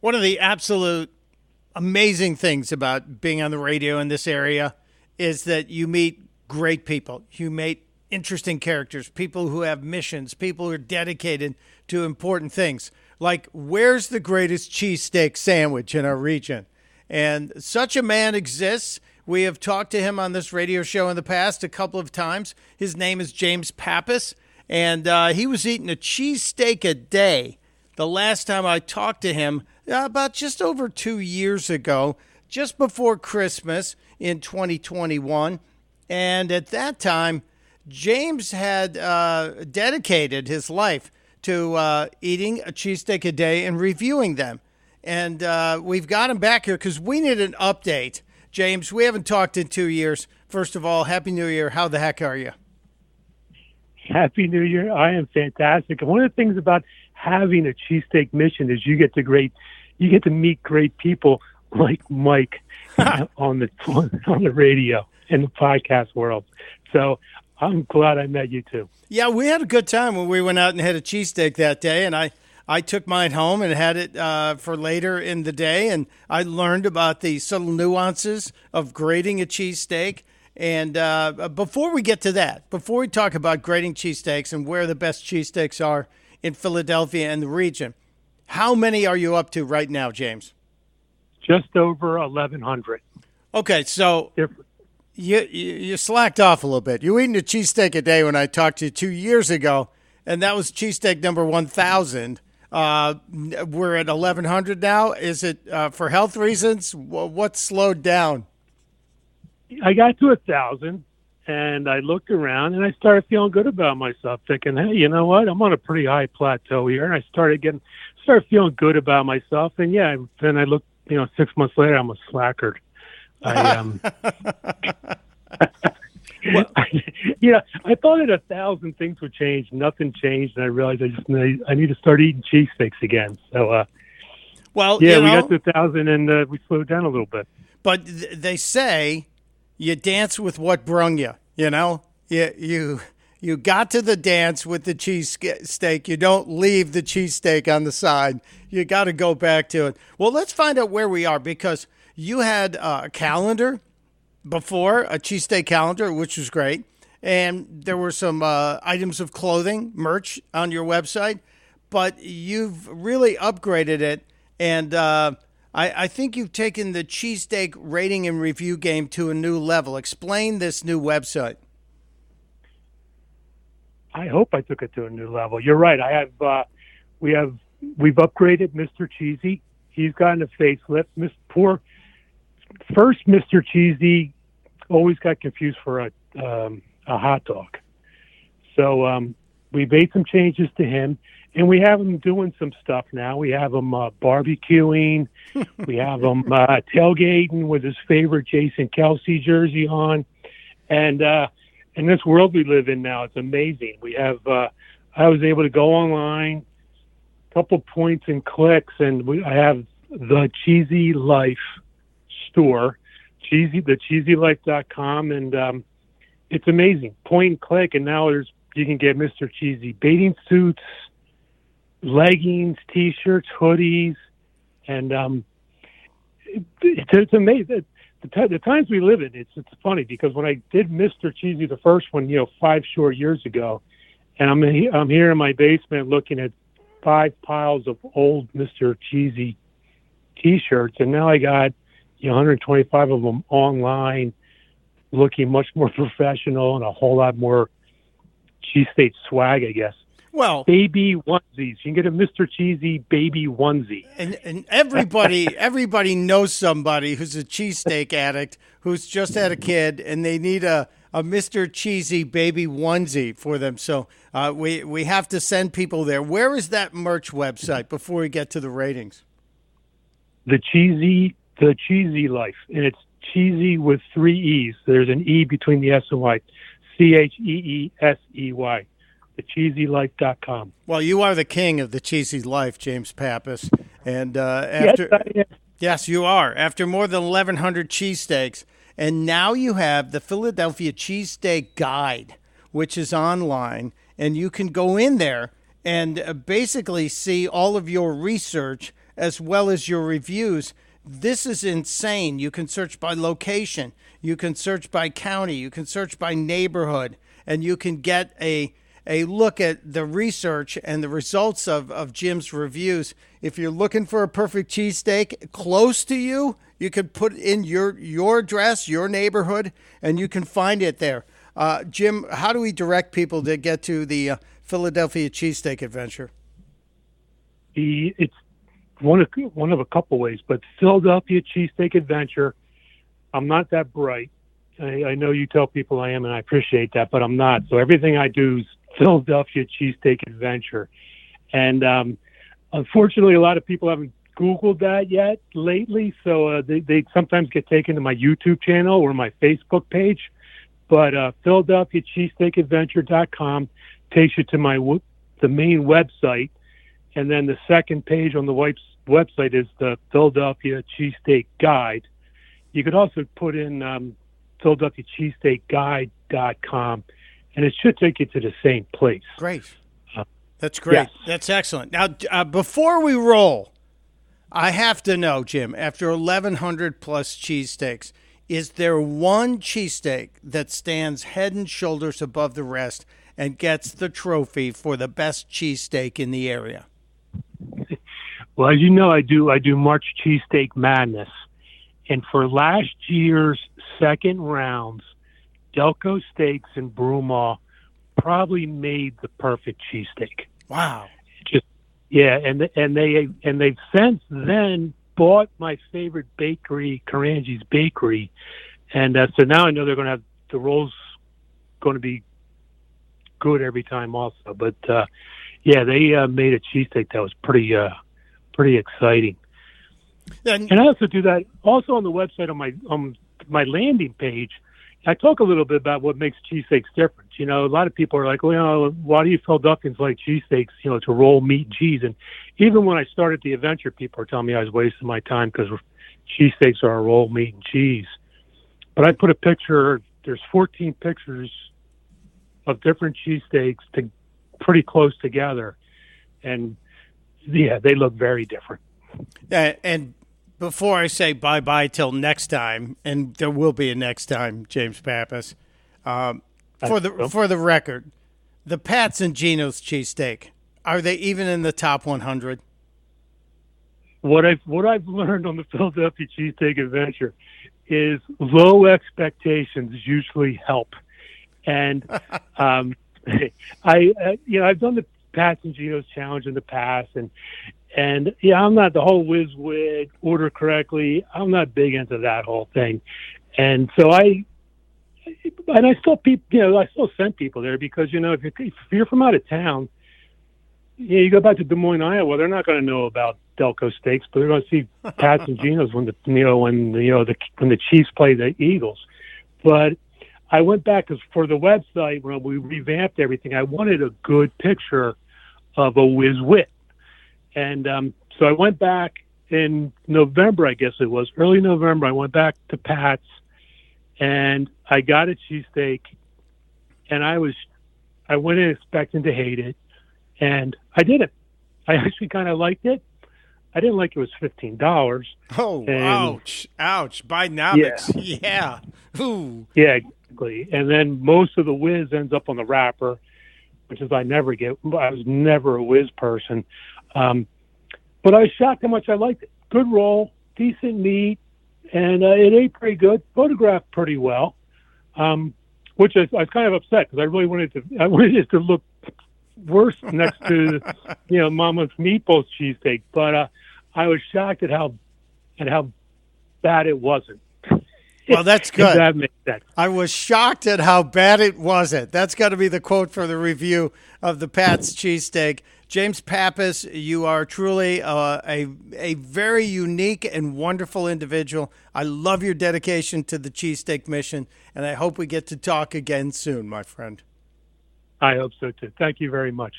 One of the absolute amazing things about being on the radio in this area is that you meet great people. You meet interesting characters, people who have missions, people who are dedicated to important things. Like, where's the greatest cheesesteak sandwich in our region? And such a man exists. We have talked to him on this radio show in the past a couple of times. His name is James Pappas, and uh, he was eating a cheesesteak a day the last time I talked to him, about just over two years ago, just before Christmas in 2021. And at that time, James had uh, dedicated his life to uh, eating a cheesesteak a day and reviewing them. And uh, we've got him back here because we need an update. James, we haven't talked in two years. First of all, Happy New Year. How the heck are you? Happy New Year. I am fantastic. one of the things about having a cheesesteak mission is you get to great, you get to meet great people like Mike on the on the radio and the podcast world. So I'm glad I met you too. Yeah, we had a good time when we went out and had a cheesesteak that day, and I. I took mine home and had it uh, for later in the day, and I learned about the subtle nuances of grating a cheesesteak. And uh, before we get to that, before we talk about grading cheesesteaks and where the best cheesesteaks are in Philadelphia and the region, how many are you up to right now, James? Just over 1,100. Okay, so Different you, you, slacked off a little bit. You were eating a cheesesteak a day when I talked to you two years ago, and that was cheesesteak number one thousand. Uh, we're at eleven hundred now. Is it uh, for health reasons? What slowed down? I got to a thousand, and I looked around, and I started feeling good about myself, thinking, "Hey, you know what? I'm on a pretty high plateau here." And I started getting, started feeling good about myself, and yeah. Then I looked, you know, six months later, I'm a slacker. I um, well, yeah, I thought that a thousand things would change. Nothing changed, and I realized I just need, I need to start eating cheesesteaks again. So, uh, well, yeah, you know, we got to a thousand, and uh, we slowed down a little bit. But th- they say you dance with what brung you. You know, you you you got to the dance with the cheesesteak. You don't leave the cheesesteak on the side. You got to go back to it. Well, let's find out where we are because you had a calendar before, a cheesesteak calendar, which was great. And there were some uh, items of clothing, merch on your website, but you've really upgraded it. And uh, I, I think you've taken the cheesesteak rating and review game to a new level. Explain this new website. I hope I took it to a new level. You're right. I have, uh, we have, we've upgraded Mr. Cheesy. He's gotten a facelift. Miss poor first, Mr. Cheesy always got confused for a um, a hot dog. So um, we made some changes to him, and we have him doing some stuff now. We have him uh, barbecuing, we have him uh, tailgating with his favorite Jason Kelce jersey on, and uh, in this world we live in now, it's amazing. We have uh, I was able to go online, couple points and clicks, and we I have the Cheesy Life store, cheesy the cheesylife.com, and um, it's amazing. Point and click, and now there's you can get Mr. Cheesy bathing suits, leggings, t-shirts, hoodies, and um, it, it's, amazing. The, t- the times we live in, it's it's funny because when I did Mr. Cheesy the first one, you know, five short years ago, and I'm in, I'm here in my basement looking at five piles of old Mr. Cheesy T-shirts, and now I got you know, 125 of them online, looking much more professional and a whole lot more cheesesteak swag, I guess. Well, baby onesies. You can get a Mr. Cheesy baby onesie. And and everybody everybody knows somebody who's a cheesesteak addict who's just had a kid and they need a a Mr. Cheesy baby onesie for them. So uh, we we have to send people there. Where is that merch website before we get to the ratings? The cheesy the cheesy life, and it's cheesy with three E's. There's an E between the S and Y. C H E E S E Y. TheCheesyLife.com. Well, you are the king of the cheesy life, James Pappas. And uh, after yes, yes, you are. After more than 1,100 cheesesteaks, and now you have the Philadelphia Cheesesteak Guide, which is online, and you can go in there and uh, basically see all of your research as well as your reviews. This is insane. You can search by location, you can search by county, you can search by neighborhood, and you can get a a look at the research and the results of, of Jim's reviews. If you're looking for a perfect cheesesteak close to you, you can put in your your address, your neighborhood, and you can find it there. Uh, Jim, how do we direct people to get to the uh, Philadelphia cheesesteak adventure? The it's one of one of a couple ways, but Philadelphia cheesesteak adventure. I'm not that bright. I, I know you tell people I am, and I appreciate that, but I'm not. So everything I do is Philadelphia cheesesteak adventure, and um, unfortunately, a lot of people haven't Googled that yet lately. So uh, they they sometimes get taken to my YouTube channel or my Facebook page, but uh, Philadelphia cheesesteakadventure.com takes you to my the main website, and then the second page on the website is the Philadelphia cheesesteak guide. You could also put in um, Philadelphia cheesesteakguide.com and it should take you to the same place. Great. Uh, That's great. Yes. That's excellent. Now, uh, before we roll, I have to know, Jim, after 1,100 plus cheesesteaks, is there one cheesesteak that stands head and shoulders above the rest and gets the trophy for the best cheesesteak in the area? Well, as you know, I do I do March cheesesteak madness, and for last year's second rounds, Delco Steaks in Broomall probably made the perfect cheesesteak. Wow. Just yeah, and and they and they've since then bought my favorite bakery, Carangi's Bakery, and uh, so now I know they're going to have the rolls going to be good every time also. But uh, yeah, they uh, made a cheesesteak that was pretty uh, pretty exciting. And, and I also do that also on the website on my on my landing page. I talk a little bit about what makes cheesesteaks different. You know, a lot of people are like, well, why do you Philadelphians like cheesesteaks? You know, to roll meat and cheese. And even when I started the adventure, people are telling me I was wasting my time because cheesesteaks are a roll meat and cheese. But I put a picture. There's 14 pictures of different cheesesteaks to pretty close together, and yeah, they look very different. Uh, and before I say bye bye till next time, and there will be a next time, James Pappas. Um, for the for the record, the Pats and Geno's cheesesteak are they even in the top 100? What I've what I've learned on the Philadelphia cheesesteak adventure is low expectations usually help, and um, I uh, you know I've done the Pats and Geno's challenge in the past, and and yeah, I'm not the whole whiz wit order correctly. I'm not big into that whole thing. And so I, and I still people, you know, I still send people there because you know if you're, if you're from out of town, yeah, you go back to Des Moines, Iowa, they're not going to know about Delco Steaks, but they're going to see Pats and Geno's when the you know when you know the when the Chiefs play the Eagles. But I went back because for the website when we revamped everything, I wanted a good picture of a whiz wit and um, so I went back in November, I guess it was early November. I went back to Pat's and I got a cheesesteak and I was, I went in expecting to hate it and I didn't. I actually kind of liked it. I didn't like it was fifteen dollars. Oh, and, ouch, ouch! Bidenomics, yeah, yeah. Ooh, yeah, exactly. And then most of the whiz ends up on the wrapper, which is I never get. I was never a whiz person. Um, but I was shocked how much I liked it. Good roll, decent meat, and uh, it ate pretty good. Photographed pretty well, um, which I, I was kind of upset because I really wanted to. I wanted it to look worse next to you know Mama's meatballs cheesesteak, but uh, I was shocked at how at how bad it wasn't. Well, that's good. that makes sense. I was shocked at how bad it wasn't. That's got to be the quote for the review of the Pat's cheesesteak. James Pappas, you are truly uh, a a very unique and wonderful individual. I love your dedication to the cheesesteak mission, and I hope we get to talk again soon, my friend. I hope so too. Thank you very much.